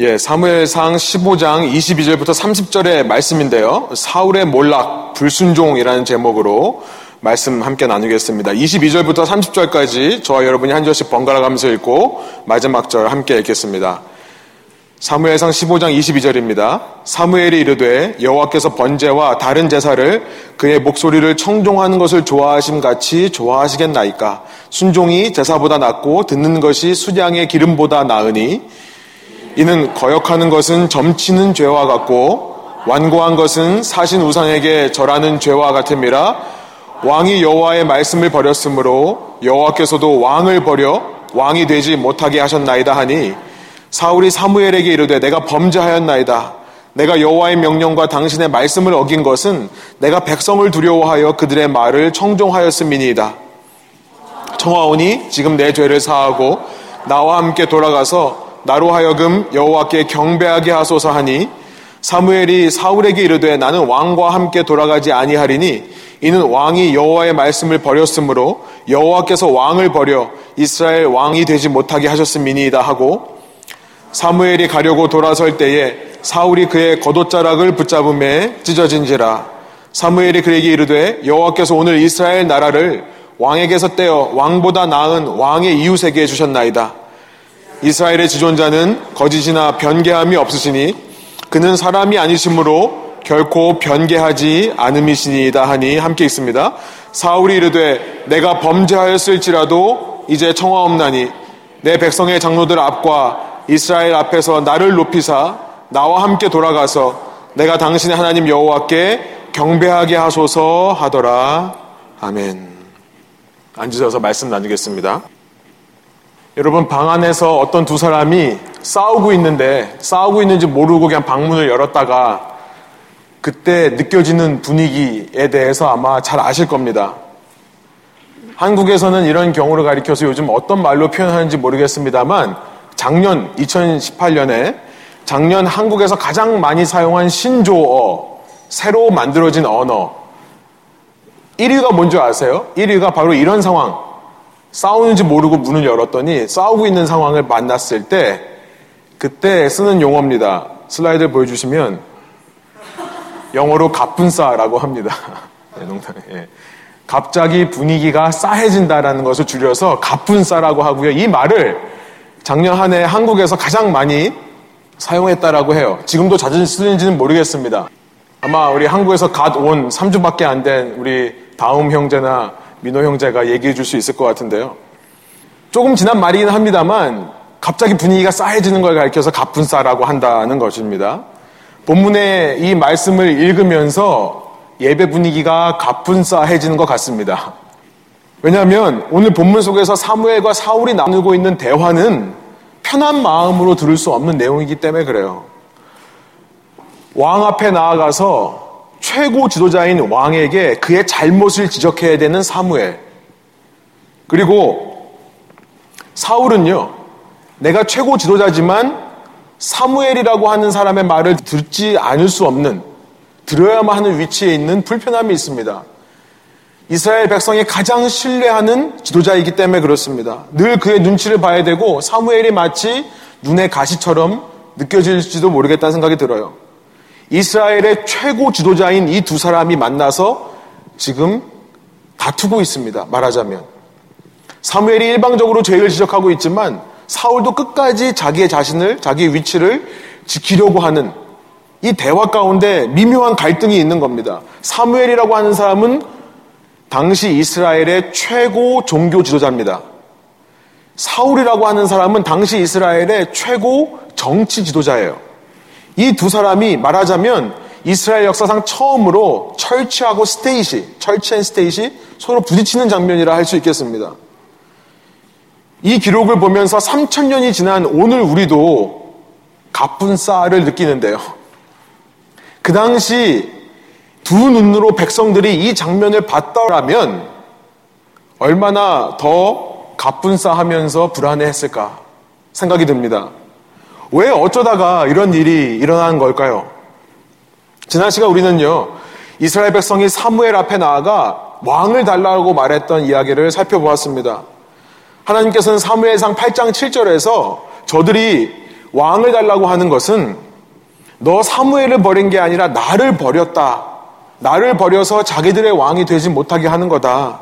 예, 사무엘상 15장 22절부터 30절의 말씀인데요. 사울의 몰락, 불순종이라는 제목으로 말씀 함께 나누겠습니다. 22절부터 30절까지 저와 여러분이 한 절씩 번갈아 가면서 읽고 마지막 절 함께 읽겠습니다. 사무엘상 15장 22절입니다. 사무엘이 이르되 여호와께서 번제와 다른 제사를 그의 목소리를 청종하는 것을 좋아하심 같이 좋아하시겠나이까 순종이 제사보다 낫고 듣는 것이 수량의 기름보다 나으니 이는 거역하는 것은 점치는 죄와 같고 완고한 것은 사신 우상에게 절하는 죄와 같음이라 왕이 여호와의 말씀을 버렸으므로 여호와께서도 왕을 버려 왕이 되지 못하게 하셨나이다 하니 사울이 사무엘에게 이르되 내가 범죄하였나이다. 내가 여호와의 명령과 당신의 말씀을 어긴 것은 내가 백성을 두려워하여 그들의 말을 청종하였음이니이다. 청하오니 지금 내 죄를 사하고 나와 함께 돌아가서 나로 하여금 여호와께 경배하게 하소서 하니 사무엘이 사울에게 이르되 나는 왕과 함께 돌아가지 아니하리니 이는 왕이 여호와의 말씀을 버렸으므로 여호와께서 왕을 버려 이스라엘 왕이 되지 못하게 하셨음이니이다 하고 사무엘이 가려고 돌아설 때에 사울이 그의 겉옷자락을 붙잡음에 찢어진지라 사무엘이 그에게 이르되 여호와께서 오늘 이스라엘 나라를 왕에게서 떼어 왕보다 나은 왕의 이웃에게 주셨나이다 이스라엘의 지존자는 거짓이나 변개함이 없으시니 그는 사람이 아니시므로 결코 변개하지 않음이시니이다 하니 함께 있습니다. 사울이 이르되 내가 범죄하였을지라도 이제 청하옵나니 내 백성의 장로들 앞과 이스라엘 앞에서 나를 높이사 나와 함께 돌아가서 내가 당신의 하나님 여호와께 경배하게 하소서 하더라. 아멘. 앉으셔서 말씀 나누겠습니다. 여러분 방 안에서 어떤 두 사람이 싸우고 있는데 싸우고 있는지 모르고 그냥 방문을 열었다가 그때 느껴지는 분위기에 대해서 아마 잘 아실 겁니다. 한국에서는 이런 경우를 가리켜서 요즘 어떤 말로 표현하는지 모르겠습니다만 작년 2018년에 작년 한국에서 가장 많이 사용한 신조어 새로 만들어진 언어 1위가 뭔지 아세요? 1위가 바로 이런 상황 싸우는지 모르고 문을 열었더니 싸우고 있는 상황을 만났을 때 그때 쓰는 용어입니다. 슬라이드를 보여주시면 영어로 가뿐싸라고 합니다. 네, 농담. 예. 갑자기 분위기가 싸해진다라는 것을 줄여서 가뿐싸라고 하고요. 이 말을 작년 한 해 한국에서 가장 많이 사용했다라고 해요. 지금도 자주 쓰는지는 모르겠습니다. 아마 우리 한국에서 갓 온 3주밖에 안 된 우리 다음 형제나 민호 형제가 얘기해 줄 수 있을 것 같은데요. 조금 지난 말이긴 합니다만 갑자기 분위기가 싸해지는 걸 가리켜서 가뿐싸라고 한다는 것입니다. 본문의 이 말씀을 읽으면서 예배 분위기가 가뿐싸해지는 것 같습니다. 왜냐하면 오늘 본문 속에서 사무엘과 사울이 나누고 있는 대화는 편한 마음으로 들을 수 없는 내용이기 때문에 그래요. 왕 앞에 나아가서 최고 지도자인 왕에게 그의 잘못을 지적해야 되는 사무엘. 그리고 사울은요, 내가 최고 지도자지만 사무엘이라고 하는 사람의 말을 듣지 않을 수 없는, 들어야만 하는 위치에 있는 불편함이 있습니다. 이스라엘 백성이 가장 신뢰하는 지도자이기 때문에 그렇습니다. 늘 그의 눈치를 봐야 되고 사무엘이 마치 눈의 가시처럼 느껴질지도 모르겠다는 생각이 들어요. 이스라엘의 최고 지도자인 이 두 사람이 만나서 지금 다투고 있습니다. 말하자면. 사무엘이 일방적으로 죄를 지적하고 있지만 사울도 끝까지 자기의 자신을, 자기의 위치를 지키려고 하는 이 대화 가운데 미묘한 갈등이 있는 겁니다. 사무엘이라고 하는 사람은 당시 이스라엘의 최고 종교 지도자입니다. 사울이라고 하는 사람은 당시 이스라엘의 최고 정치 지도자예요. 이 두 사람이 말하자면 이스라엘 역사상 처음으로 church하고 state이, church and state이 서로 부딪히는 장면이라 할 수 있겠습니다. 이 기록을 보면서 3천년이 지난 오늘 우리도 갑분싸를 느끼는데요. 그 당시 두 눈으로 백성들이 이 장면을 봤더라면 얼마나 더 가쁜 싸 하면서 불안해했을까 생각이 듭니다. 왜 어쩌다가 이런 일이 일어난 걸까요? 지난 시간 우리는요, 이스라엘 백성이 사무엘 앞에 나아가 왕을 달라고 말했던 이야기를 살펴보았습니다. 하나님께서는 사무엘상 8장 7절에서 저들이 왕을 달라고 하는 것은 너 사무엘을 버린 게 아니라 나를 버렸다. 나를 버려서 자기들의 왕이 되지 못하게 하는 거다.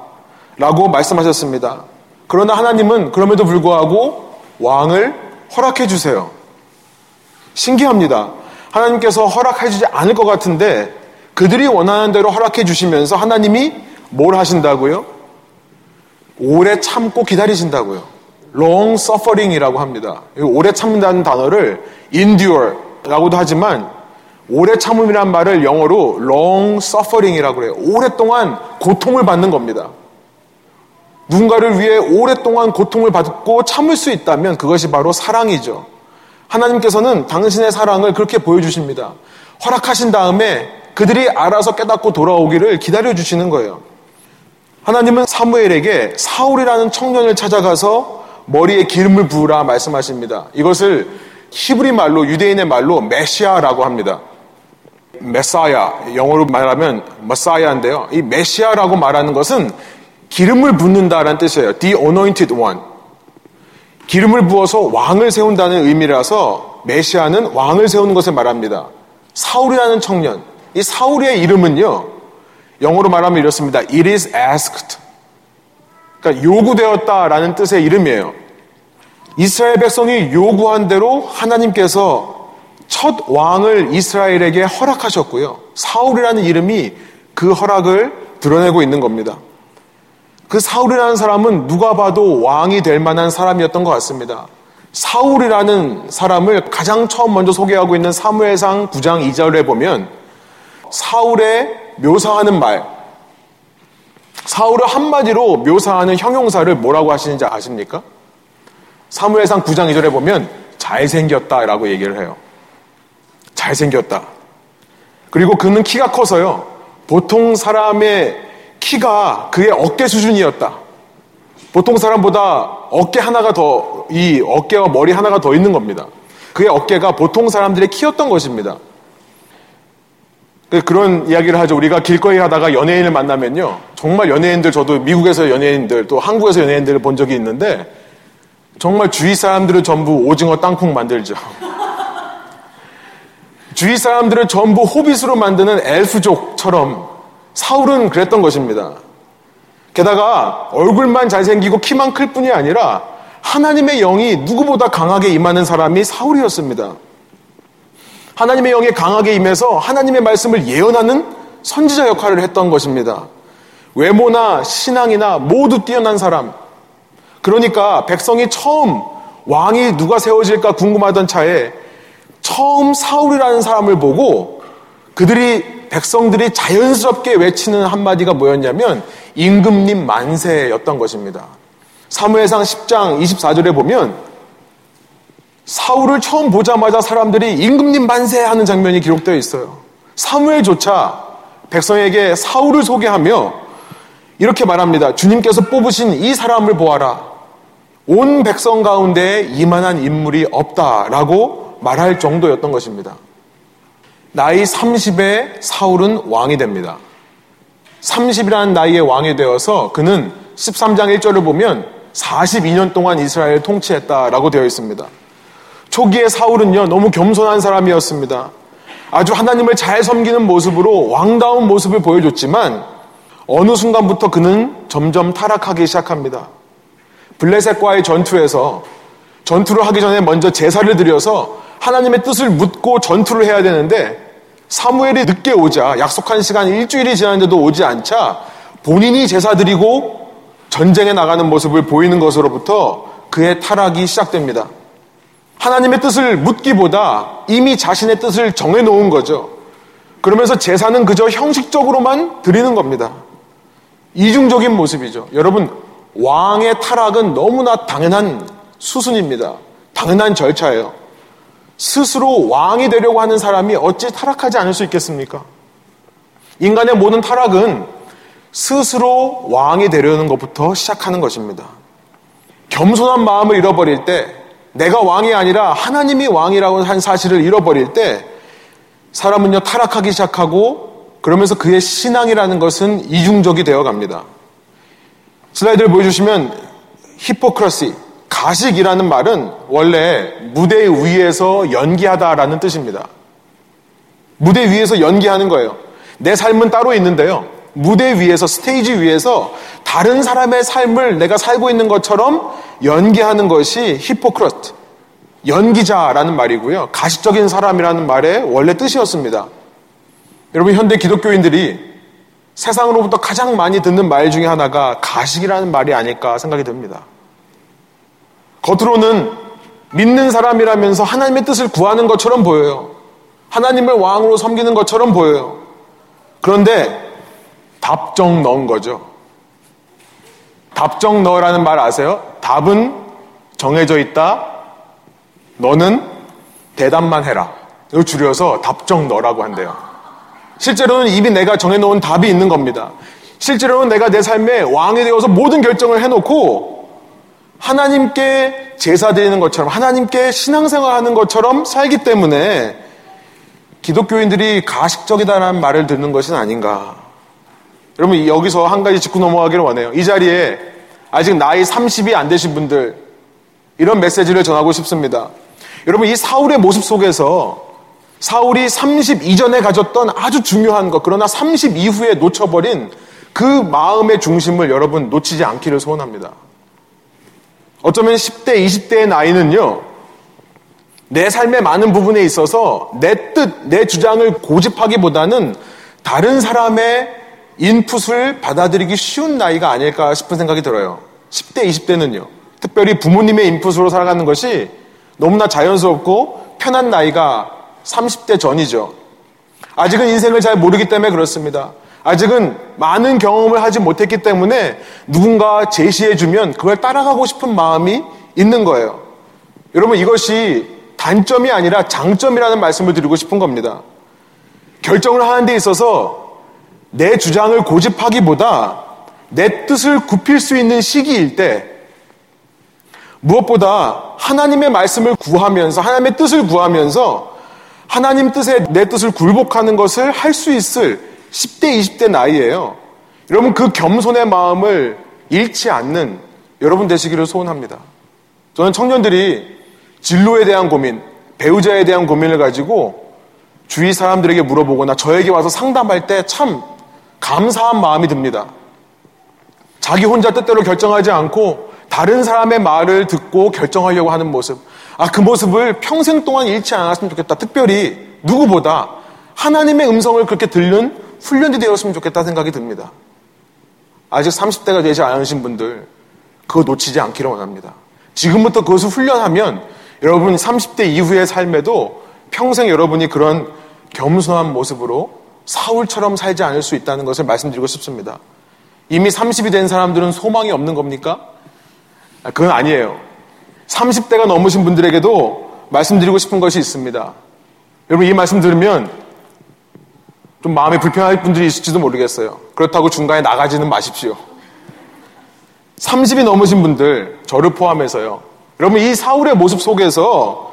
라고 말씀하셨습니다. 그러나 하나님은 그럼에도 불구하고 왕을 허락해 주세요. 신기합니다. 하나님께서 허락해 주지 않을 것 같은데 그들이 원하는 대로 허락해 주시면서 하나님이 뭘 하신다고요? 오래 참고 기다리신다고요. long suffering이라고 합니다. 오래 참는다는 단어를 endure라고도 하지만 오래 참음이란 말을 영어로 long suffering이라고 해요. 오랫동안 고통을 받는 겁니다. 누군가를 위해 오랫동안 고통을 받고 참을 수 있다면 그것이 바로 사랑이죠. 하나님께서는 당신의 사랑을 그렇게 보여주십니다. 허락하신 다음에 그들이 알아서 깨닫고 돌아오기를 기다려주시는 거예요. 하나님은 사무엘에게 사울이라는 청년을 찾아가서 머리에 기름을 부으라 말씀하십니다. 이것을 히브리 말로 유대인의 말로 메시아라고 합니다. 메사야 영어로 말하면 메사야인데요. 이 메시아라고 말하는 것은 기름을 붓는다라는 뜻이에요. The anointed one. 기름을 부어서 왕을 세운다는 의미라서 메시아는 왕을 세우는 것을 말합니다. 사울이라는 청년. 이 사울의 이름은요. 영어로 말하면 이렇습니다. It is asked. 그러니까 요구되었다라는 뜻의 이름이에요. 이스라엘 백성이 요구한 대로 하나님께서 첫 왕을 이스라엘에게 허락하셨고요. 사울이라는 이름이 그 허락을 드러내고 있는 겁니다. 그 사울이라는 사람은 누가 봐도 왕이 될 만한 사람이었던 것 같습니다. 사울이라는 사람을 가장 처음 먼저 소개하고 있는 사무엘상 9장 2절에 보면 사울의 묘사하는 말, 사울을 한마디로 묘사하는 형용사를 뭐라고 하시는지 아십니까? 사무엘상 9장 2절에 보면 잘생겼다라고 얘기를 해요. 잘생겼다. 그리고 그는 키가 커서요. 보통 사람의 키가 그의 어깨 수준이었다. 보통 사람보다 어깨 하나가 더, 이 어깨와 머리 하나가 더 있는 겁니다. 그의 어깨가 보통 사람들의 키였던 것입니다. 그 그런 이야기를 하죠. 우리가 길거리 하다가 연예인을 만나면요. 정말 연예인들, 저도 미국에서 연예인들, 또 한국에서 연예인들을 본 적이 있는데, 정말 주위 사람들을 전부 오징어 땅콩 만들죠. 주위 사람들을 전부 호빗으로 만드는 엘프족처럼 사울은 그랬던 것입니다. 게다가 얼굴만 잘생기고 키만 클 뿐이 아니라 하나님의 영이 누구보다 강하게 임하는 사람이 사울이었습니다. 하나님의 영이 강하게 임해서 하나님의 말씀을 예언하는 선지자 역할을 했던 것입니다. 외모나 신앙이나 모두 뛰어난 사람. 그러니까 백성이 처음 왕이 누가 세워질까 궁금하던 차에 처음 사울이라는 사람을 보고 그들이 백성들이 자연스럽게 외치는 한마디가 뭐였냐면 임금님 만세였던 것입니다. 사무엘상 10장 24절에 보면 사울을 처음 보자마자 사람들이 임금님 만세 하는 장면이 기록되어 있어요. 사무엘조차 백성에게 사울을 소개하며 이렇게 말합니다. 주님께서 뽑으신 이 사람을 보아라. 온 백성 가운데 이만한 인물이 없다라고 말할 정도였던 것입니다. 나이 30에 사울은 왕이 됩니다. 30이라는 나이에 왕이 되어서 그는 13장 1절을 보면 42년 동안 이스라엘을 통치했다라고 되어 있습니다. 초기에 사울은요, 너무 겸손한 사람이었습니다. 아주 하나님을 잘 섬기는 모습으로 왕다운 모습을 보여줬지만, 어느 순간부터 그는 점점 타락하기 시작합니다. 블레셋과의 전투에서 전투를 하기 전에 먼저 제사를 드려서 하나님의 뜻을 묻고 전투를 해야 되는데 사무엘이 늦게 오자 약속한 시간 일주일이 지났는데도 오지 않자 본인이 제사 드리고 전쟁에 나가는 모습을 보이는 것으로부터 그의 타락이 시작됩니다. 하나님의 뜻을 묻기보다 이미 자신의 뜻을 정해놓은 거죠. 그러면서 제사는 그저 형식적으로만 드리는 겁니다. 이중적인 모습이죠. 여러분, 왕의 타락은 너무나 당연한 수순입니다. 당연한 절차예요. 스스로 왕이 되려고 하는 사람이 어찌 타락하지 않을 수 있겠습니까? 인간의 모든 타락은 스스로 왕이 되려는 것부터 시작하는 것입니다. 겸손한 마음을 잃어버릴 때 내가 왕이 아니라 하나님이 왕이라고 한 사실을 잃어버릴 때 사람은요 타락하기 시작하고 그러면서 그의 신앙이라는 것은 이중적이 되어 갑니다. 슬라이드를 보여주시면 히포크라시 가식이라는 말은 원래 무대 위에서 연기하다라는 뜻입니다. 무대 위에서 연기하는 거예요. 내 삶은 따로 있는데요. 무대 위에서, 스테이지 위에서 다른 사람의 삶을 내가 살고 있는 것처럼 연기하는 것이 히포크러트, 연기자라는 말이고요. 가식적인 사람이라는 말의 원래 뜻이었습니다. 여러분, 현대 기독교인들이 세상으로부터 가장 많이 듣는 말 중에 하나가 가식이라는 말이 아닐까 생각이 듭니다. 겉으로는 믿는 사람이라면서 하나님의 뜻을 구하는 것처럼 보여요. 하나님을 왕으로 섬기는 것처럼 보여요. 그런데 답정 넣은 거죠. 답정 넣으라는 말 아세요? 답은 정해져 있다. 너는 대답만 해라. 이걸 줄여서 답정 넣으라고 한대요. 실제로는 이미 내가 정해놓은 답이 있는 겁니다. 실제로는 내가 내 삶에 왕이 되어서 모든 결정을 해놓고 하나님께 제사 드리는 것처럼 하나님께 신앙생활 하는 것처럼 살기 때문에 기독교인들이 가식적이다라는 말을 듣는 것은 아닌가. 여러분 여기서 한 가지 짚고 넘어가기를 원해요. 이 자리에 아직 나이 30이 안 되신 분들 이런 메시지를 전하고 싶습니다. 여러분 이 사울의 모습 속에서 사울이 30 이전에 가졌던 아주 중요한 것 그러나 30 이후에 놓쳐버린 그 마음의 중심을 여러분 놓치지 않기를 소원합니다. 어쩌면 10대, 20대의 나이는요, 내 삶의 많은 부분에 있어서 내 뜻, 내 주장을 고집하기보다는 다른 사람의 인풋을 받아들이기 쉬운 나이가 아닐까 싶은 생각이 들어요. 10대, 20대는요. 특별히 부모님의 인풋으로 살아가는 것이 너무나 자연스럽고 편한 나이가 30대 전이죠. 아직은 인생을 잘 모르기 때문에 그렇습니다. 아직은 많은 경험을 하지 못했기 때문에 누군가 제시해주면 그걸 따라가고 싶은 마음이 있는 거예요. 여러분 이것이 단점이 아니라 장점이라는 말씀을 드리고 싶은 겁니다. 결정을 하는 데 있어서 내 주장을 고집하기보다 내 뜻을 굽힐 수 있는 시기일 때 무엇보다 하나님의 말씀을 구하면서 하나님의 뜻을 구하면서 하나님 뜻에 내 뜻을 굴복하는 것을 할 수 있을 10대, 20대 나이에요. 여러분 그 겸손의 마음을 잃지 않는 여러분 되시기를 소원합니다. 저는 청년들이 진로에 대한 고민, 배우자에 대한 고민을 가지고 주위 사람들에게 물어보거나 저에게 와서 상담할 때 참 감사한 마음이 듭니다. 자기 혼자 뜻대로 결정하지 않고 다른 사람의 말을 듣고 결정하려고 하는 모습. 아, 그 모습을 평생 동안 잃지 않았으면 좋겠다. 특별히 누구보다 하나님의 음성을 그렇게 들는 훈련이 되었으면 좋겠다 생각이 듭니다. 아직 30대가 되지 않으신 분들, 그거 놓치지 않기를 원합니다. 지금부터 그것을 훈련하면 여러분 30대 이후의 삶에도 평생 여러분이 그런 겸손한 모습으로 사울처럼 살지 않을 수 있다는 것을 말씀드리고 싶습니다. 이미 30이 된 사람들은 소망이 없는 겁니까? 아, 그건 아니에요. 30대가 넘으신 분들에게도 말씀드리고 싶은 것이 있습니다. 여러분 이 말씀 들으면 좀 마음이 불편할 분들이 있을지도 모르겠어요. 그렇다고 중간에 나가지는 마십시오. 30이 넘으신 분들, 저를 포함해서요. 여러분 이 사울의 모습 속에서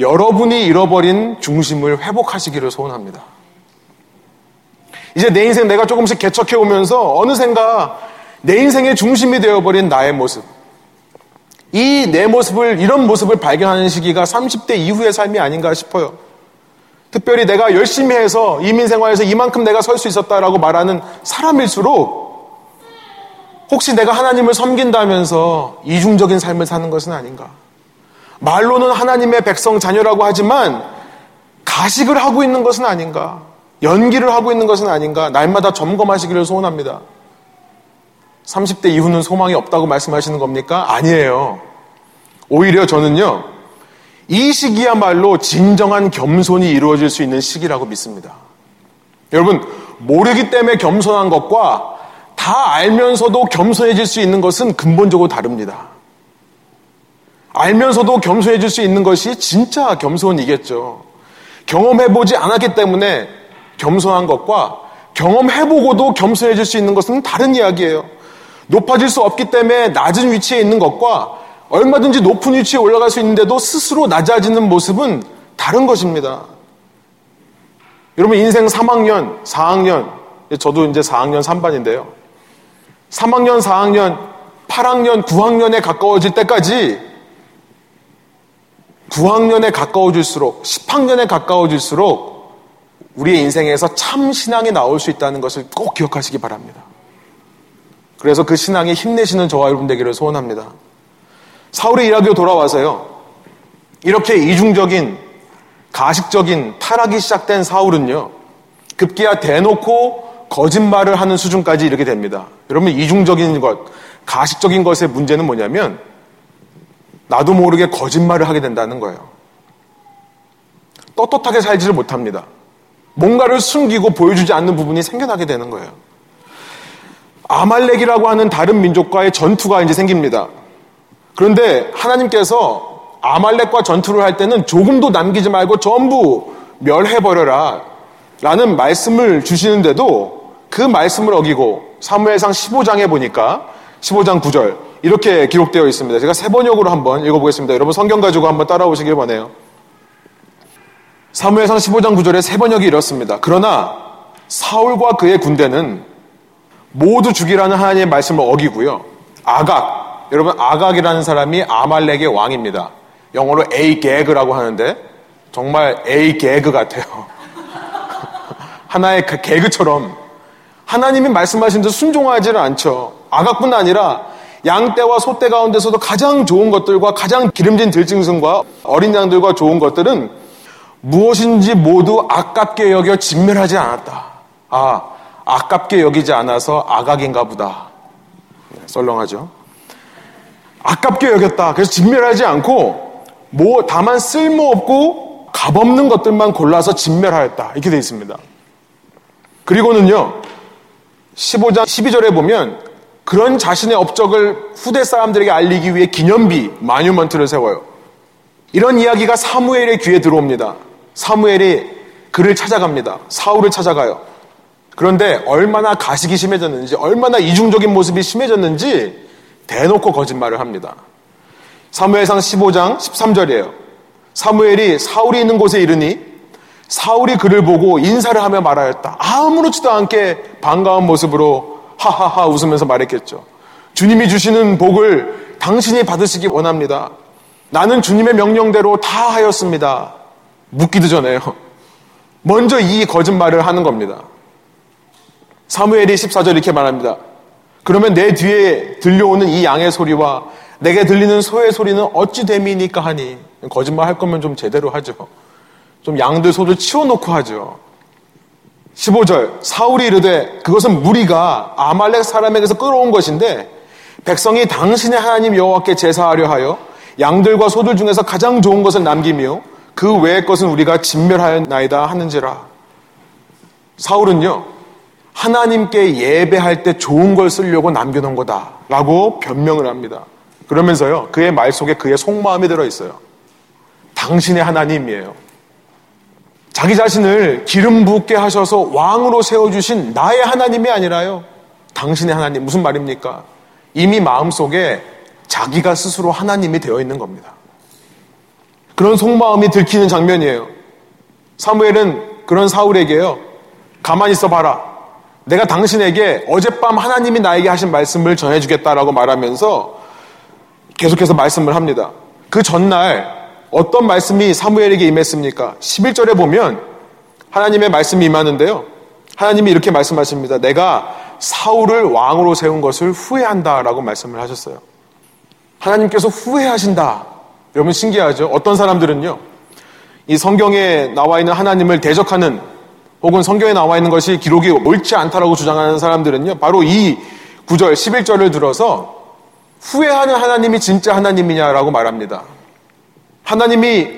여러분이 잃어버린 중심을 회복하시기를 소원합니다. 이제 내 인생 내가 조금씩 개척해 오면서 어느샌가 내 인생의 중심이 되어버린 나의 모습. 이 내 모습을, 이런 모습을 발견하는 시기가 30대 이후의 삶이 아닌가 싶어요. 특별히 내가 열심히 해서 이민 생활에서 이만큼 내가 설 수 있었다라고 말하는 사람일수록 혹시 내가 하나님을 섬긴다면서 이중적인 삶을 사는 것은 아닌가? 말로는 하나님의 백성 자녀라고 하지만 가식을 하고 있는 것은 아닌가? 연기를 하고 있는 것은 아닌가? 날마다 점검하시기를 소원합니다. 30대 이후는 소망이 없다고 말씀하시는 겁니까? 아니에요. 오히려 저는요, 이 시기야말로 진정한 겸손이 이루어질 수 있는 시기라고 믿습니다. 여러분, 모르기 때문에 겸손한 것과 다 알면서도 겸손해질 수 있는 것은 근본적으로 다릅니다. 알면서도 겸손해질 수 있는 것이 진짜 겸손이겠죠. 경험해보지 않았기 때문에 겸손한 것과 경험해보고도 겸손해질 수 있는 것은 다른 이야기예요. 높아질 수 없기 때문에 낮은 위치에 있는 것과 얼마든지 높은 위치에 올라갈 수 있는데도 스스로 낮아지는 모습은 다른 것입니다. 여러분 인생 3학년, 4학년, 저도 이제 4학년 3반인데요. 3학년, 4학년, 8학년, 9학년에 가까워질 때까지 9학년에 가까워질수록 10학년에 가까워질수록 우리의 인생에서 참 신앙이 나올 수 있다는 것을 꼭 기억하시기 바랍니다. 그래서 그 신앙에 힘내시는 저와 여러분 되기를 소원합니다. 사울의 이야기로 돌아와서요. 이렇게 이중적인 가식적인 타락이 시작된 사울은요. 급기야 대놓고 거짓말을 하는 수준까지 이르게 됩니다. 여러분 이중적인 것, 가식적인 것의 문제는 뭐냐면 나도 모르게 거짓말을 하게 된다는 거예요. 떳떳하게 살지를 못합니다. 뭔가를 숨기고 보여주지 않는 부분이 생겨나게 되는 거예요. 아말렉이라고 하는 다른 민족과의 전투가 이제 생깁니다. 그런데 하나님께서 아말렉과 전투를 할 때는 조금도 남기지 말고 전부 멸해버려라 라는 말씀을 주시는데도 그 말씀을 어기고 사무엘상 15장에 보니까 15장 9절 이렇게 기록되어 있습니다. 제가 세 번역으로 한번 읽어보겠습니다. 여러분 성경 가지고 한번 따라오시길 원해요. 사무엘상 15장 9절에 세 번역이 이렇습니다. 그러나 사울과 그의 군대는 모두 죽이라는 하나님의 말씀을 어기고요. 아각, 여러분 아각이라는 사람이 아말렉의 왕입니다. 영어로 에이게그라고 하는데 정말 에이게그 같아요. 하나의 그 개그처럼 하나님이 말씀하신 듯 순종하지는 않죠. 아각뿐 아니라 양떼와 소떼 가운데서도 가장 좋은 것들과 가장 기름진 들짐승과 어린 양들과 좋은 것들은 무엇인지 모두 아깝게 여겨 진멸하지 않았다. 아, 아깝게 여기지 않아서 아각인가 보다. 네, 썰렁하죠. 아깝게 여겼다. 그래서 진멸하지 않고 뭐 다만 쓸모없고 값없는 것들만 골라서 진멸하였다. 이렇게 되어 있습니다. 그리고는요. 15장 12절에 보면 그런 자신의 업적을 후대 사람들에게 알리기 위해 기념비 마뉴먼트를 세워요. 이런 이야기가 사무엘의 귀에 들어옵니다. 사무엘이 그를 찾아갑니다. 사울을 찾아가요. 그런데 얼마나 가식이 심해졌는지, 얼마나 이중적인 모습이 심해졌는지 대놓고 거짓말을 합니다. 사무엘상 15장 13절이에요. 사무엘이 사울이 있는 곳에 이르니 사울이 그를 보고 인사를 하며 말하였다. 아무렇지도 않게 반가운 모습으로 하하하 웃으면서 말했겠죠. 주님이 주시는 복을 당신이 받으시기 원합니다. 나는 주님의 명령대로 다 하였습니다. 묻기도 전에요. 먼저 이 거짓말을 하는 겁니다. 사무엘이 14절 이렇게 말합니다. 그러면 내 뒤에 들려오는 이 양의 소리와 내게 들리는 소의 소리는 어찌 됨이니까 하니 거짓말 할 거면 좀 제대로 하죠. 좀 양들 소를 치워놓고 하죠. 15절 사울이 이르되 그것은 무리가 아말렉 사람에게서 끌어온 것인데 백성이 당신의 하나님 여호와께 제사하려 하여 양들과 소들 중에서 가장 좋은 것을 남기며 그 외의 것은 우리가 진멸하였나이다 하는지라 사울은요 하나님께 예배할 때 좋은 걸 쓰려고 남겨놓은 거다라고 변명을 합니다. 그러면서요, 그의 말 속에 그의 속마음이 들어있어요. 당신의 하나님이에요. 자기 자신을 기름 붓게 하셔서 왕으로 세워주신 나의 하나님이 아니라요. 당신의 하나님. 무슨 말입니까? 이미 마음속에 자기가 스스로 하나님이 되어 있는 겁니다. 그런 속마음이 들키는 장면이에요. 사무엘은 그런 사울에게요. 가만히 있어 봐라. 내가 당신에게 어젯밤 하나님이 나에게 하신 말씀을 전해주겠다라고 말하면서 계속해서 말씀을 합니다. 그 전날 어떤 말씀이 사무엘에게 임했습니까? 11절에 보면 하나님의 말씀이 임하는데요. 하나님이 이렇게 말씀하십니다. 내가 사울을 왕으로 세운 것을 후회한다 라고 말씀을 하셨어요. 하나님께서 후회하신다. 여러분 신기하죠? 어떤 사람들은요. 이 성경에 나와 있는 하나님을 대적하는 혹은 성경에 나와 있는 것이 기록이 옳지 않다라고 주장하는 사람들은요, 바로 이 9절, 11절을 들어서 후회하는 하나님이 진짜 하나님이냐라고 말합니다. 하나님이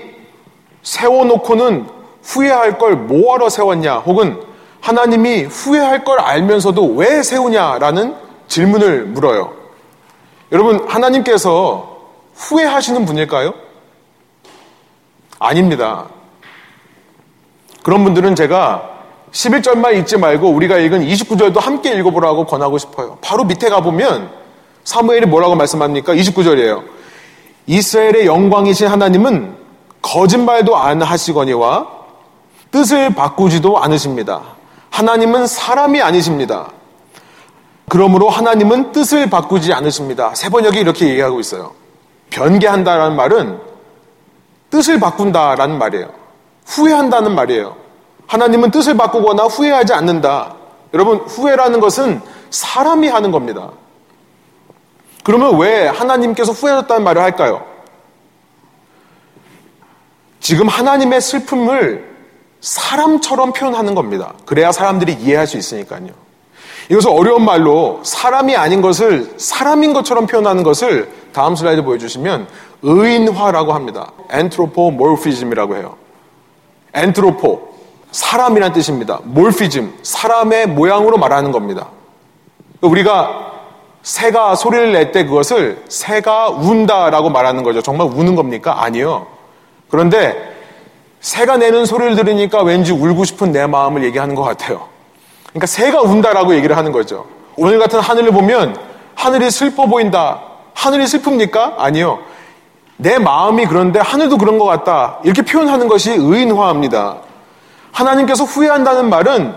세워놓고는 후회할 걸 뭐하러 세웠냐, 혹은 하나님이 후회할 걸 알면서도 왜 세우냐라는 질문을 물어요. 여러분, 하나님께서 후회하시는 분일까요? 아닙니다. 그런 분들은 제가 11절만 읽지 말고 우리가 읽은 29절도 함께 읽어보라고 권하고 싶어요. 바로 밑에 가보면 사무엘이 뭐라고 말씀합니까? 29절이에요. 이스라엘의 영광이신 하나님은 거짓말도 안 하시거니와 뜻을 바꾸지도 않으십니다. 하나님은 사람이 아니십니다. 그러므로 하나님은 뜻을 바꾸지 않으십니다. 세 번역이 이렇게 얘기하고 있어요. 변개한다라는 말은 뜻을 바꾼다라는 말이에요. 후회한다는 말이에요. 하나님은 뜻을 바꾸거나 후회하지 않는다. 여러분, 후회라는 것은 사람이 하는 겁니다. 그러면 왜 하나님께서 후회하셨다는 말을 할까요? 지금 하나님의 슬픔을 사람처럼 표현하는 겁니다. 그래야 사람들이 이해할 수 있으니까요. 이것을 어려운 말로 사람이 아닌 것을 사람인 것처럼 표현하는 것을 다음 슬라이드 보여주시면 의인화라고 합니다. 엔트로포몰피즘이라고 해요. 엔트로포 사람이란 뜻입니다. 몰피즘 사람의 모양으로 말하는 겁니다. 우리가 새가 소리를 낼 때 그것을 새가 운다라고 말하는 거죠. 정말 우는 겁니까? 아니요. 그런데 새가 내는 소리를 들으니까 왠지 울고 싶은 내 마음을 얘기하는 것 같아요. 그러니까 새가 운다라고 얘기를 하는 거죠. 오늘 같은 하늘을 보면 하늘이 슬퍼 보인다. 하늘이 슬픕니까? 아니요. 내 마음이 그런데 하늘도 그런 것 같다. 이렇게 표현하는 것이 의인화입니다. 하나님께서 후회한다는 말은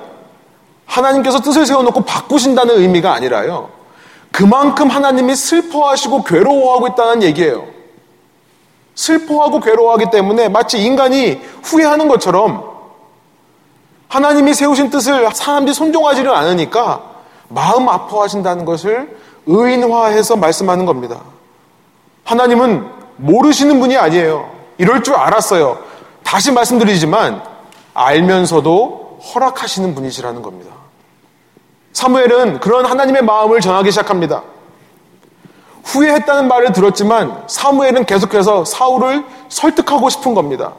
하나님께서 뜻을 세워놓고 바꾸신다는 의미가 아니라요. 그만큼 하나님이 슬퍼하시고 괴로워하고 있다는 얘기예요. 슬퍼하고 괴로워하기 때문에 마치 인간이 후회하는 것처럼 하나님이 세우신 뜻을 사람들이 손종하지를 않으니까 마음 아파하신다는 것을 의인화해서 말씀하는 겁니다. 하나님은 모르시는 분이 아니에요. 이럴 줄 알았어요. 다시 말씀드리지만 알면서도 허락하시는 분이시라는 겁니다. 사무엘은 그런 하나님의 마음을 전하기 시작합니다. 후회했다는 말을 들었지만 사무엘은 계속해서 사울을 설득하고 싶은 겁니다.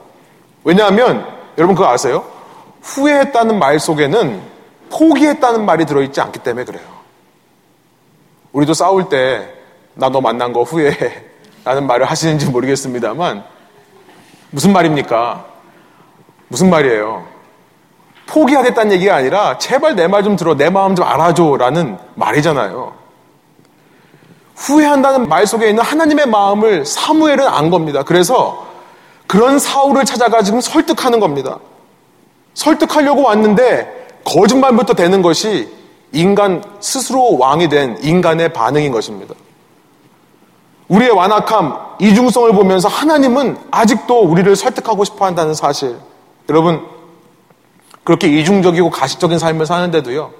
왜냐하면 여러분 그거 아세요? 후회했다는 말 속에는 포기했다는 말이 들어있지 않기 때문에 그래요. 우리도 싸울 때 나 너 만난 거 후회해 라는 말을 하시는지 모르겠습니다만 무슨 말입니까? 무슨 말이에요? 포기하겠다는 얘기가 아니라 제발 내 말 좀 들어 내 마음 좀 알아줘 라는 말이잖아요. 후회한다는 말 속에 있는 하나님의 마음을 사무엘은 안 겁니다. 그래서 그런 사울을 찾아가 지금 설득하는 겁니다. 설득하려고 왔는데 거짓말부터 되는 것이 인간 스스로 왕이 된 인간의 반응인 것입니다. 우리의 완악함, 이중성을 보면서 하나님은 아직도 우리를 설득하고 싶어 한다는 사실. 여러분, 그렇게 이중적이고 가식적인 삶을 사는데도요,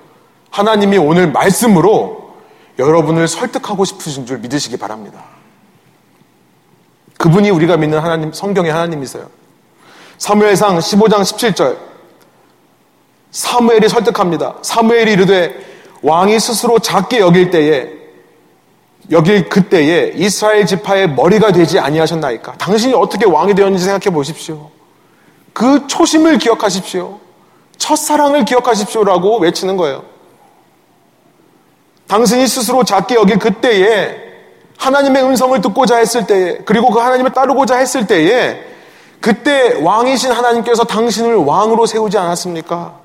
하나님이 오늘 말씀으로 여러분을 설득하고 싶으신 줄 믿으시기 바랍니다. 그분이 우리가 믿는 하나님, 성경의 하나님이세요. 사무엘상 15장 17절. 사무엘이 설득합니다. 사무엘이 이르되 왕이 스스로 작게 여길 때에 여길 그때에 이스라엘 지파의 머리가 되지 아니하셨나이까? 당신이 어떻게 왕이 되었는지 생각해 보십시오. 그 초심을 기억하십시오. 첫사랑을 기억하십시오라고 외치는 거예요. 당신이 스스로 작게 여길 그때에 하나님의 음성을 듣고자 했을 때에 그리고 그 하나님을 따르고자 했을 때에 그때 왕이신 하나님께서 당신을 왕으로 세우지 않았습니까?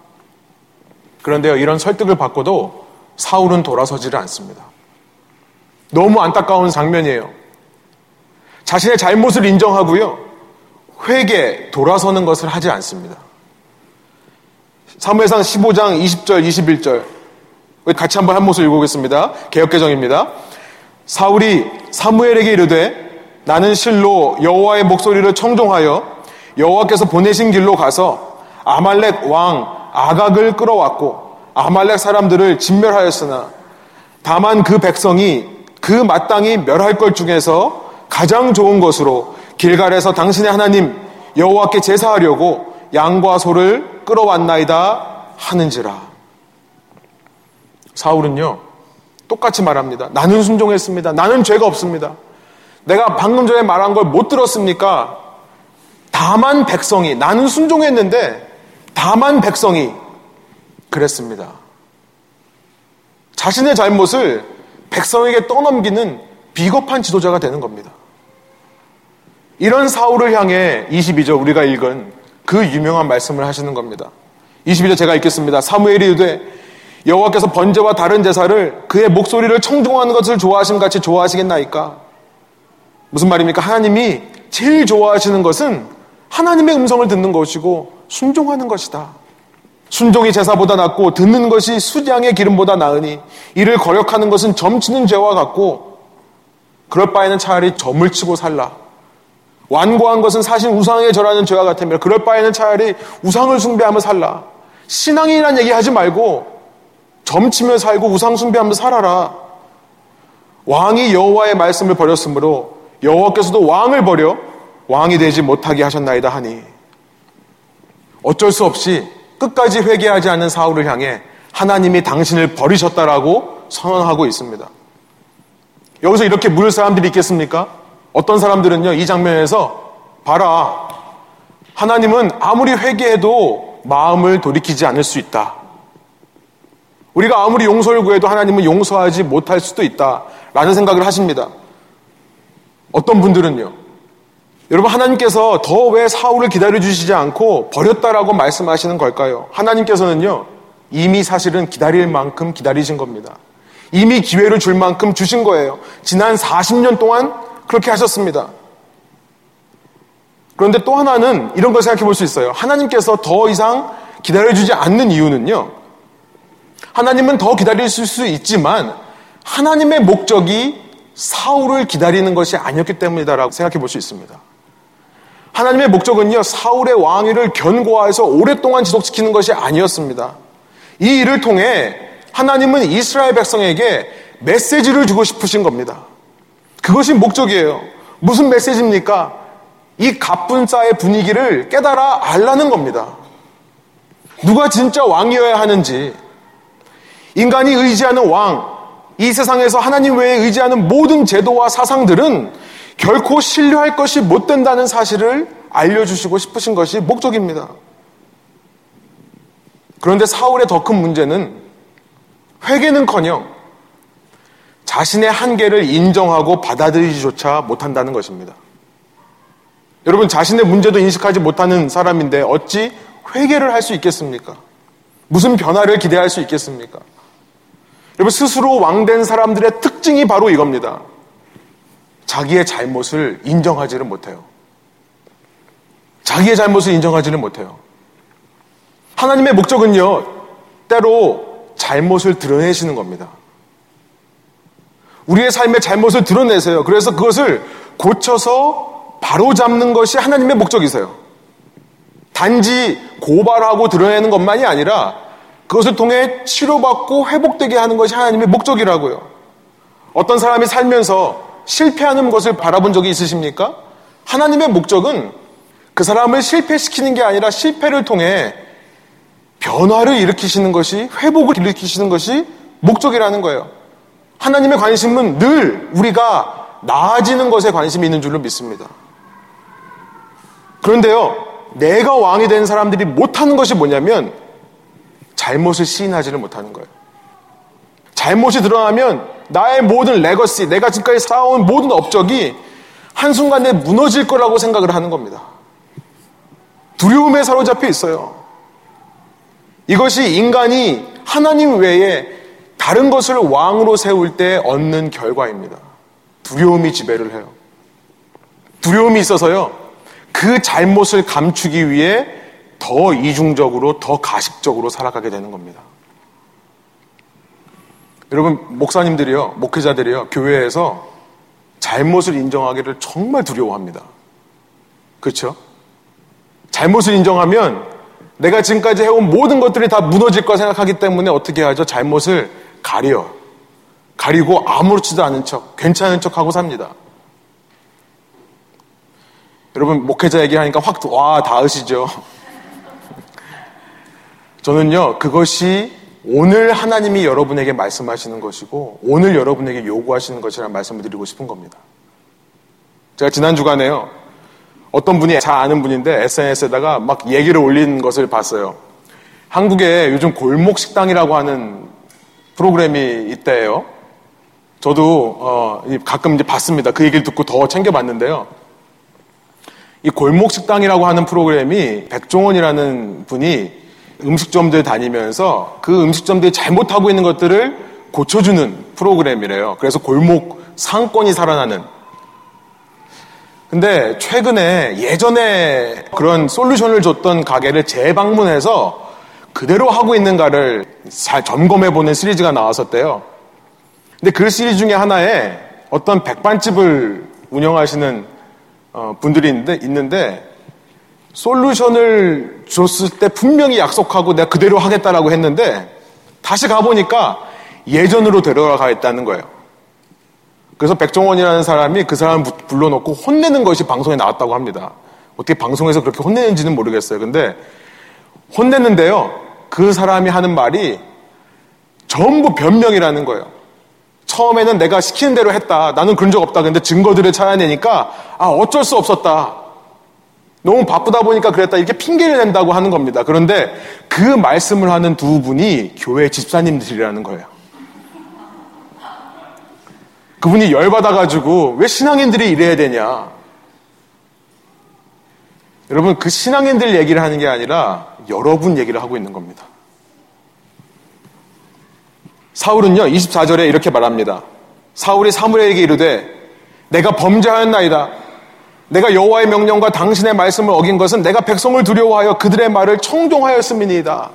그런데요, 이런 설득을 받고도 사울은 돌아서지를 않습니다. 너무 안타까운 장면이에요. 자신의 잘못을 인정하고요, 회개, 돌아서는 것을 하지 않습니다. 사무엘상 15장 20절, 21절. 같이 한번 한 모습 읽어보겠습니다. 개혁개정입니다. 사울이 사무엘에게 이르되 나는 실로 여호와의 목소리를 청종하여 여호와께서 보내신 길로 가서 아말렉 왕 아각을 끌어왔고 아말렉 사람들을 진멸하였으나 다만 그 백성이 그 마땅히 멸할 것 중에서 가장 좋은 것으로 길갈에서 당신의 하나님 여호와께 제사하려고 양과 소를 끌어왔나이다 하는지라. 사울은요, 똑같이 말합니다. 나는 순종했습니다. 나는 죄가 없습니다. 내가 방금 전에 말한 걸 못 들었습니까? 다만 백성이, 나는 순종했는데, 다만 백성이 그랬습니다. 자신의 잘못을 백성에게 떠넘기는 비겁한 지도자가 되는 겁니다. 이런 사울을 향해 22절 우리가 읽은 그 유명한 말씀을 하시는 겁니다. 22절 제가 읽겠습니다. 사무엘이 유되 여호와께서 번제와 다른 제사를 그의 목소리를 청중하는 것을 좋아하심 같이 좋아하시겠나이까? 무슨 말입니까? 하나님이 제일 좋아하시는 것은 하나님의 음성을 듣는 것이고 순종하는 것이다. 순종이 제사보다 낫고 듣는 것이 수장의 기름보다 나으니 이를 거역하는 것은 점치는 죄와 같고 그럴 바에는 차라리 점을 치고 살라. 완고한 것은 사실 우상에 절하는 죄와 같으며 그럴 바에는 차라리 우상을 숭배하며 살라. 신앙이란 얘기 하지 말고 점치며 살고 우상 숭배하며 살아라. 왕이 여호와의 말씀을 버렸으므로 여호와께서도 왕을 버려 왕이 되지 못하게 하셨나이다 하니 어쩔 수 없이 끝까지 회개하지 않는 사울을 향해 하나님이 당신을 버리셨다라고 선언하고 있습니다. 여기서 이렇게 물을 사람들이 있겠습니까? 어떤 사람들은요, 이 장면에서 봐라. 하나님은 아무리 회개해도 마음을 돌이키지 않을 수 있다. 우리가 아무리 용서를 구해도 하나님은 용서하지 못할 수도 있다. 라는 생각을 하십니다. 어떤 분들은요, 여러분 하나님께서 더 왜 사울을 기다려주시지 않고 버렸다라고 말씀하시는 걸까요? 하나님께서는요, 이미 사실은 기다릴 만큼 기다리신 겁니다. 이미 기회를 줄 만큼 주신 거예요. 지난 40년 동안 그렇게 하셨습니다. 그런데 또 하나는 이런 걸 생각해 볼 수 있어요. 하나님께서 더 이상 기다려주지 않는 이유는요. 하나님은 더 기다리실 수 있지만 하나님의 목적이 사울을 기다리는 것이 아니었기 때문이다라고 생각해 볼 수 있습니다. 하나님의 목적은요, 사울의 왕위를 견고화해서 오랫동안 지속시키는 것이 아니었습니다. 이 일을 통해 하나님은 이스라엘 백성에게 메시지를 주고 싶으신 겁니다. 그것이 목적이에요. 무슨 메시지입니까? 이 갑분싸의 분위기를 깨달아 알라는 겁니다. 누가 진짜 왕이어야 하는지, 인간이 의지하는 왕, 이 세상에서 하나님 외에 의지하는 모든 제도와 사상들은 결코 신뢰할 것이 못 된다는 사실을 알려주시고 싶으신 것이 목적입니다. 그런데 사울의 더 큰 문제는 회개는커녕 자신의 한계를 인정하고 받아들이지조차 못한다는 것입니다. 여러분 자신의 문제도 인식하지 못하는 사람인데 어찌 회개를 할 수 있겠습니까? 무슨 변화를 기대할 수 있겠습니까? 여러분 스스로 왕된 사람들의 특징이 바로 이겁니다. 자기의 잘못을 인정하지를 못해요. 자기의 잘못을 인정하지는 못해요. 하나님의 목적은요, 때로 잘못을 드러내시는 겁니다. 우리의 삶의 잘못을 드러내세요. 그래서 그것을 고쳐서 바로 잡는 것이 하나님의 목적이세요. 단지 고발하고 드러내는 것만이 아니라 그것을 통해 치료받고 회복되게 하는 것이 하나님의 목적이라고요. 어떤 사람이 살면서 실패하는 것을 바라본 적이 있으십니까? 하나님의 목적은 그 사람을 실패시키는 게 아니라 실패를 통해 변화를 일으키시는 것이 회복을 일으키시는 것이 목적이라는 거예요. 하나님의 관심은 늘 우리가 나아지는 것에 관심이 있는 줄로 믿습니다. 그런데요, 내가 왕이 된 사람들이 못하는 것이 뭐냐면 잘못을 시인하지를 못하는 거예요. 잘못이 드러나면 나의 모든 legacy, 내가 지금까지 쌓아온 모든 업적이 한순간에 무너질 거라고 생각을 하는 겁니다. 두려움에 사로잡혀 있어요. 이것이 인간이 하나님 외에 다른 것을 왕으로 세울 때 얻는 결과입니다. 두려움이 지배를 해요. 두려움이 있어서요. 그 잘못을 감추기 위해 더 이중적으로, 더 가식적으로 살아가게 되는 겁니다. 여러분, 목사님들이요, 목회자들이요, 교회에서 잘못을 인정하기를 정말 두려워합니다. 그렇죠? 잘못을 인정하면 내가 지금까지 해온 모든 것들이 다 무너질 거 생각하기 때문에 어떻게 하죠? 잘못을 가려. 가리고 아무렇지도 않은 척, 괜찮은 척 하고 삽니다. 여러분, 목회자 얘기하니까 확, 와, 닿으시죠? 저는요, 그것이 오늘 하나님이 여러분에게 말씀하시는 것이고, 오늘 여러분에게 요구하시는 것이라는 말씀을 드리고 싶은 겁니다. 제가 지난 주간에요, 어떤 분이 잘 아는 분인데 SNS에다가 막 얘기를 올린 것을 봤어요. 한국에 요즘 골목 식당이라고 하는 프로그램이 있대요. 저도 어, 가끔 이제 봤습니다. 그 얘기를 듣고 더 챙겨봤는데요. 이 골목 식당이라고 하는 프로그램이 백종원이라는 분이 음식점들 다니면서 그 음식점들이 잘못하고 있는 것들을 고쳐주는 프로그램이래요. 그래서 골목 상권이 살아나는 근데 최근에 예전에 그런 솔루션을 줬던 가게를 재방문해서 그대로 하고 있는가를 잘 점검해 보는 시리즈가 나왔었대요. 근데 그 시리즈 중에 하나에 어떤 백반집을 운영하시는 어, 분들이 있는데, 있는데 솔루션을 줬을 때 분명히 약속하고 내가 그대로 하겠다라고 했는데 다시 가보니까 예전으로 데려가겠다는 거예요. 그래서 백종원이라는 사람이 그 사람 불러놓고 혼내는 것이 방송에 나왔다고 합니다. 어떻게 방송에서 그렇게 혼내는지는 모르겠어요. 근데 혼냈는데요. 그 사람이 하는 말이 전부 변명이라는 거예요. 처음에는 내가 시키는 대로 했다. 나는 그런 적 없다. 근데 증거들을 찾아내니까 아 어쩔 수 없었다. 너무 바쁘다 보니까 그랬다. 이렇게 핑계를 낸다고 하는 겁니다. 그런데 그 말씀을 하는 두 분이 교회 집사님들이라는 거예요. 그분이 열받아가지고 왜 신앙인들이 이래야 되냐. 여러분, 그 신앙인들 얘기를 하는 게 아니라 여러분 얘기를 하고 있는 겁니다. 사울은요, 24절에 이렇게 말합니다. 사울이 사무엘에게 이르되, 내가 범죄하였나이다. 내가 여호와의 명령과 당신의 말씀을 어긴 것은 내가 백성을 두려워하여 그들의 말을 청종하였음이니이다.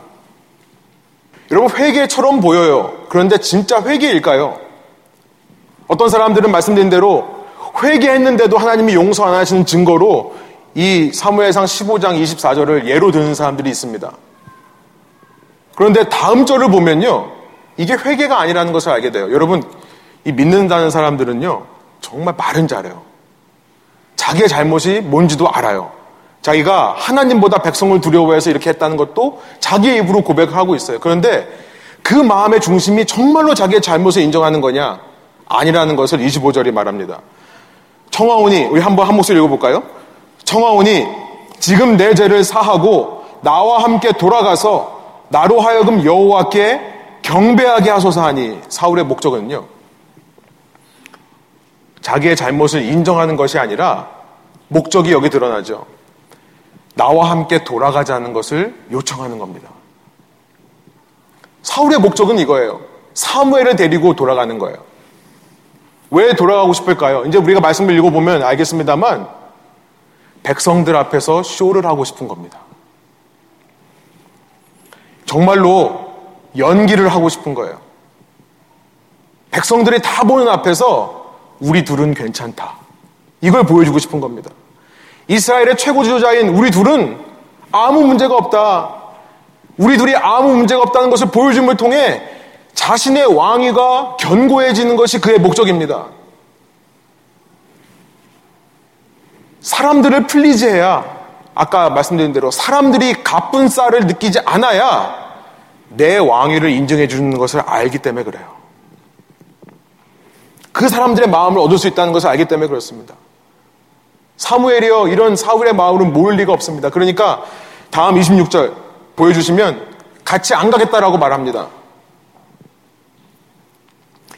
여러분 회개처럼 보여요. 그런데 진짜 회개일까요? 어떤 사람들은 말씀드린 대로 회개했는데도 하나님이 용서 안 하시는 증거로 이 사무엘상 15장 24절을 예로 드는 사람들이 있습니다. 그런데 다음 절을 보면요. 이게 회개가 아니라는 것을 알게 돼요. 여러분, 이 믿는다는 사람들은요. 정말 말은 잘해요. 자기의 잘못이 뭔지도 알아요. 자기가 하나님보다 백성을 두려워해서 이렇게 했다는 것도 자기의 입으로 고백하고 있어요. 그런데 그 마음의 중심이 정말로 자기의 잘못을 인정하는 거냐? 아니라는 것을 25절이 말합니다. 청하오니, 우리 한번 한 목소리 읽어볼까요? 청하오니, 지금 내 죄를 사하고 나와 함께 돌아가서 나로 하여금 여호와께 경배하게 하소서 하니 사울의 목적은요. 자기의 잘못을 인정하는 것이 아니라 목적이 여기 드러나죠. 나와 함께 돌아가자는 것을 요청하는 겁니다. 사울의 목적은 이거예요. 사무엘을 데리고 돌아가는 거예요. 왜 돌아가고 싶을까요? 이제 우리가 말씀을 읽어보면 알겠습니다만 백성들 앞에서 쇼를 하고 싶은 겁니다. 정말로 연기를 하고 싶은 거예요. 백성들이 다 보는 앞에서 우리 둘은 괜찮다. 이걸 보여주고 싶은 겁니다. 이스라엘의 최고 지도자인 우리 둘은 아무 문제가 없다. 우리 둘이 아무 문제가 없다는 것을 보여줌을 통해 자신의 왕위가 견고해지는 것이 그의 목적입니다. 사람들을 플리즈해야 아까 말씀드린 대로 사람들이 가쁜 쌀을 느끼지 않아야 내 왕위를 인정해 주는 것을 알기 때문에 그래요. 그 사람들의 마음을 얻을 수 있다는 것을 알기 때문에 그렇습니다. 사무엘이요, 이런 사울의 마음은 모을 리가 없습니다. 그러니까 다음 26절 보여주시면 같이 안 가겠다라고 말합니다.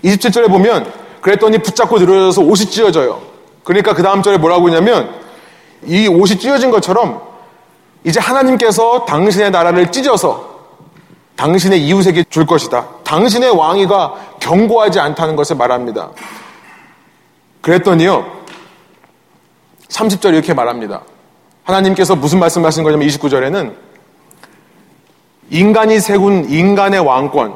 27절에 보면 그랬더니 붙잡고 늘어져서 옷이 찢어져요. 그러니까 그 다음 절에 뭐라고 했냐면 이 옷이 찢어진 것처럼 이제 하나님께서 당신의 나라를 찢어서 당신의 이웃에게 줄 것이다. 당신의 왕위가 경고하지 않다는 것을 말합니다. 그랬더니요. 30절 이렇게 말합니다. 하나님께서 무슨 말씀 하신 거냐면 29절에는 인간이 세군 인간의 왕권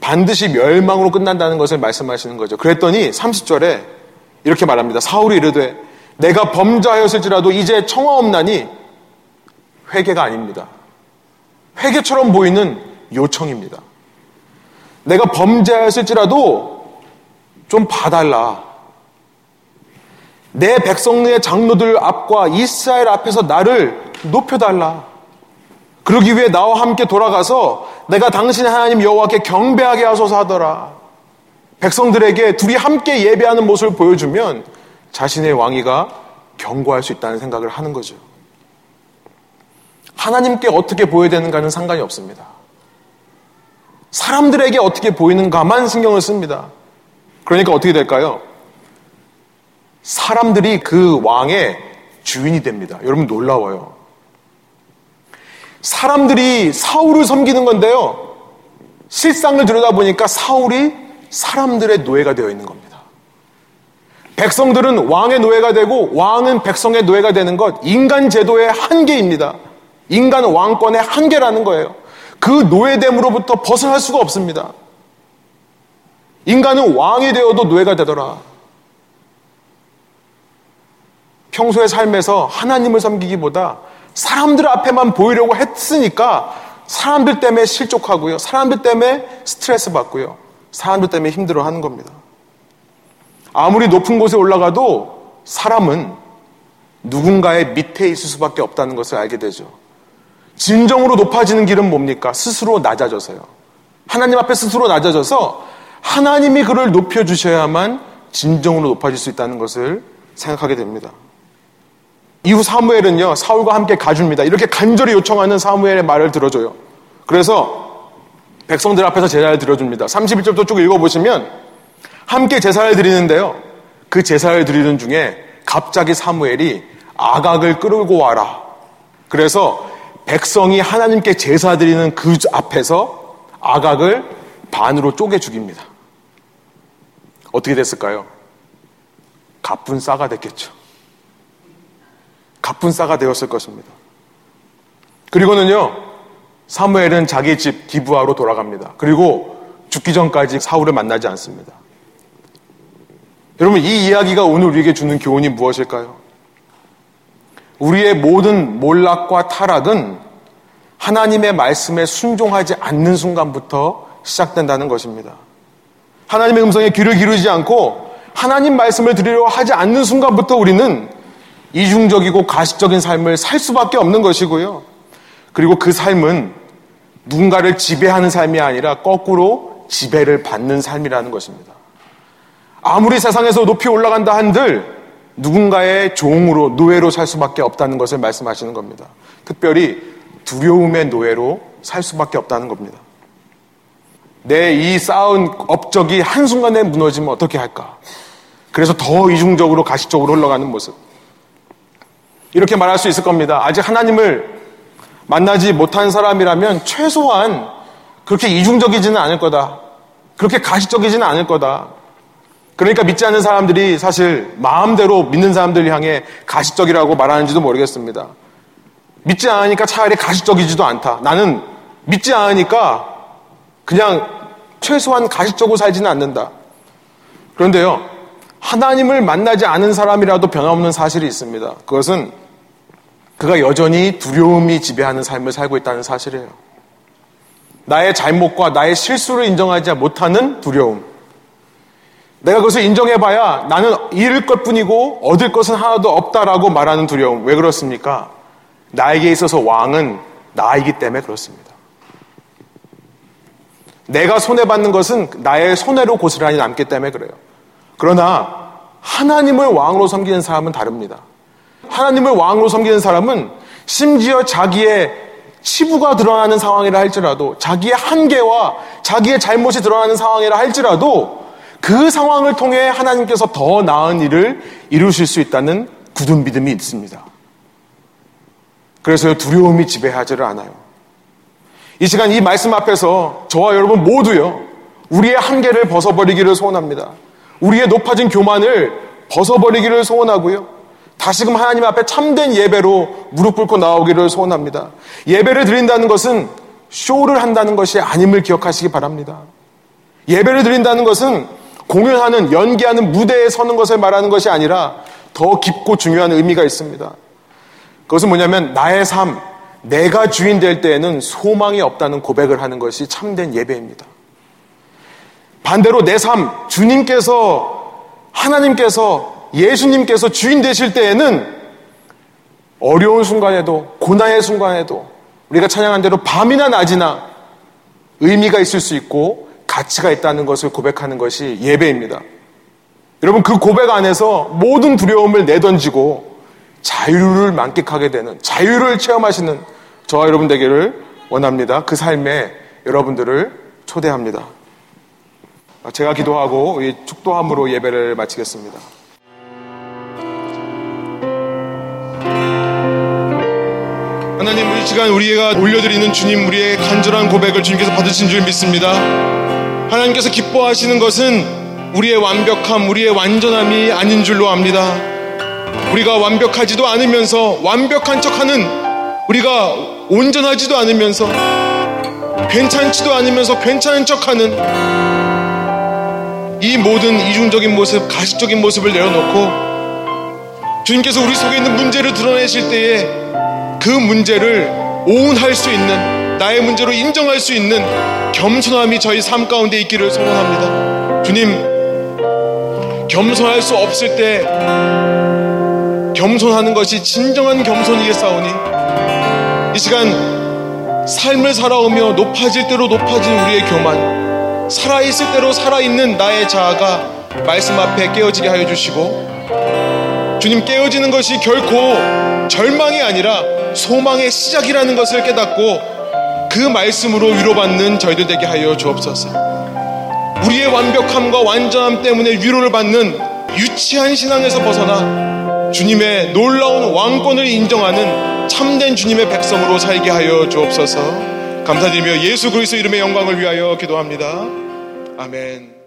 반드시 멸망으로 끝난다는 것을 말씀하시는 거죠. 그랬더니 30절에 이렇게 말합니다. 사울이 이르되 내가 범죄하였을지라도 이제 청하없나니 회개가 아닙니다. 회개처럼 보이는 요청입니다. 내가 범죄하였을지라도 좀 봐달라. 내 백성의 장로들 앞과 이스라엘 앞에서 나를 높여달라. 그러기 위해 나와 함께 돌아가서 내가 당신의 하나님 여호와께 경배하게 하소서 하더라. 백성들에게 둘이 함께 예배하는 모습을 보여주면 자신의 왕위가 경고할 수 있다는 생각을 하는 거죠. 하나님께 어떻게 보여야 되는가는 상관이 없습니다. 사람들에게 어떻게 보이는가만 신경을 씁니다. 그러니까 어떻게 될까요? 사람들이 그 왕의 주인이 됩니다. 여러분 놀라워요. 사람들이 사울을 섬기는 건데요. 실상을 들여다보니까 사울이 사람들의 노예가 되어 있는 겁니다. 백성들은 왕의 노예가 되고 왕은 백성의 노예가 되는 것, 인간 제도의 한계입니다. 인간 왕권의 한계라는 거예요. 그 노예됨으로부터 벗어날 수가 없습니다. 인간은 왕이 되어도 노예가 되더라. 평소의 삶에서 하나님을 섬기기보다 사람들 앞에만 보이려고 했으니까 사람들 때문에 실족하고요. 사람들 때문에 스트레스 받고요. 사람들 때문에 힘들어 하는 겁니다. 아무리 높은 곳에 올라가도 사람은 누군가의 밑에 있을 수밖에 없다는 것을 알게 되죠. 진정으로 높아지는 길은 뭡니까? 스스로 낮아져서요. 하나님 앞에 스스로 낮아져서 하나님이 그를 높여주셔야만 진정으로 높아질 수 있다는 것을 생각하게 됩니다. 이후 사무엘은요, 사울과 함께 가줍니다. 이렇게 간절히 요청하는 사무엘의 말을 들어줘요. 그래서 백성들 앞에서 제사를 드려줍니다. 31절부터 쭉 읽어보시면 함께 제사를 드리는데요. 그 제사를 드리는 중에 갑자기 사무엘이 아각을 끌고 와라. 그래서 백성이 하나님께 제사 드리는 그 앞에서 아각을 반으로 쪼개 죽입니다. 어떻게 됐을까요? 가쁜 싸가 됐겠죠. 가쁜 싸가 되었을 것입니다. 그리고는요, 사무엘은 자기 집 기부하로 돌아갑니다. 그리고 죽기 전까지 사울을 만나지 않습니다. 여러분, 이 이야기가 오늘 우리에게 주는 교훈이 무엇일까요? 우리의 모든 몰락과 타락은 하나님의 말씀에 순종하지 않는 순간부터 시작된다는 것입니다. 하나님의 음성에 귀를 기르지 않고 하나님 말씀을 들으려 하지 않는 순간부터 우리는 이중적이고 가식적인 삶을 살 수밖에 없는 것이고요. 그리고 그 삶은 누군가를 지배하는 삶이 아니라 거꾸로 지배를 받는 삶이라는 것입니다. 아무리 세상에서 높이 올라간다 한들 누군가의 종으로 노예로 살 수밖에 없다는 것을 말씀하시는 겁니다. 특별히 두려움의 노예로 살 수밖에 없다는 겁니다. 내 이 쌓은 업적이 한순간에 무너지면 어떻게 할까? 그래서 더 이중적으로 가식적으로 흘러가는 모습. 이렇게 말할 수 있을 겁니다. 아직 하나님을 만나지 못한 사람이라면 최소한 그렇게 이중적이지는 않을 거다. 그렇게 가식적이지는 않을 거다. 그러니까 믿지 않는 사람들이 사실 마음대로 믿는 사람들 향해 가식적이라고 말하는지도 모르겠습니다. 믿지 않으니까 차라리 가식적이지도 않다. 나는 믿지 않으니까 그냥 최소한 가식적으로 살지는 않는다. 그런데요, 하나님을 만나지 않은 사람이라도 변함없는 사실이 있습니다. 그것은 그가 여전히 두려움이 지배하는 삶을 살고 있다는 사실이에요. 나의 잘못과 나의 실수를 인정하지 못하는 두려움. 내가 그것을 인정해봐야 나는 잃을 것 뿐이고 얻을 것은 하나도 없다라고 말하는 두려움. 왜 그렇습니까? 나에게 있어서 왕은 나이기 때문에 그렇습니다. 내가 손해받는 것은 나의 손해로 고스란히 남기 때문에 그래요. 그러나 하나님을 왕으로 섬기는 사람은 다릅니다. 하나님을 왕으로 섬기는 사람은 심지어 자기의 치부가 드러나는 상황이라 할지라도 자기의 한계와 자기의 잘못이 드러나는 상황이라 할지라도 그 상황을 통해 하나님께서 더 나은 일을 이루실 수 있다는 굳은 믿음이 있습니다. 그래서 두려움이 지배하지를 않아요. 이 시간 이 말씀 앞에서 저와 여러분 모두요, 우리의 한계를 벗어버리기를 소원합니다. 우리의 높아진 교만을 벗어버리기를 소원하고요. 다시금 하나님 앞에 참된 예배로 무릎 꿇고 나오기를 소원합니다. 예배를 드린다는 것은 쇼를 한다는 것이 아님을 기억하시기 바랍니다. 예배를 드린다는 것은 공연하는, 연기하는 무대에 서는 것을 말하는 것이 아니라 더 깊고 중요한 의미가 있습니다. 그것은 뭐냐면 나의 삶, 내가 주인 될 때에는 소망이 없다는 고백을 하는 것이 참된 예배입니다. 반대로 내 삶, 주님께서, 하나님께서, 예수님께서 주인 되실 때에는 어려운 순간에도, 고난의 순간에도, 우리가 찬양한 대로 밤이나 낮이나 의미가 있을 수 있고 가치가 있다는 것을 고백하는 것이 예배입니다. 여러분, 그 고백 안에서 모든 두려움을 내던지고 자유를 만끽하게 되는, 자유를 체험하시는 저와 여러분 되기를 원합니다. 그 삶에 여러분들을 초대합니다. 제가 기도하고 축도함으로 예배를 마치겠습니다. 하나님 우리 시간 우리가 올려드리는 주님 우리의 간절한 고백을 주님께서 받으신 줄 믿습니다. 하나님께서 기뻐하시는 것은 우리의 완벽함, 우리의 완전함이 아닌 줄로 압니다. 우리가 완벽하지도 않으면서 완벽한 척하는 우리가 온전하지도 않으면서 괜찮지도 않으면서 괜찮은 척하는 이 모든 이중적인 모습, 가식적인 모습을 내려놓고 주님께서 우리 속에 있는 문제를 드러내실 때에 그 문제를 오운할 수 있는 나의 문제로 인정할 수 있는 겸손함이 저희 삶 가운데 있기를 소원합니다. 주님, 겸손할 수 없을 때 겸손하는 것이 진정한 겸손이겠사오니 이 시간 삶을 살아오며 높아질 대로 높아진 우리의 교만 살아있을 대로 살아있는 나의 자아가 말씀 앞에 깨어지게 하여 주시고 주님 깨어지는 것이 결코 절망이 아니라 소망의 시작이라는 것을 깨닫고 그 말씀으로 위로받는 저희들 되게 하여 주옵소서. 우리의 완벽함과 완전함 때문에 위로를 받는 유치한 신앙에서 벗어나 주님의 놀라운 왕권을 인정하는 참된 주님의 백성으로 살게 하여 주옵소서. 감사드리며 예수 그리스도 이름의 영광을 위하여 기도합니다. 아멘.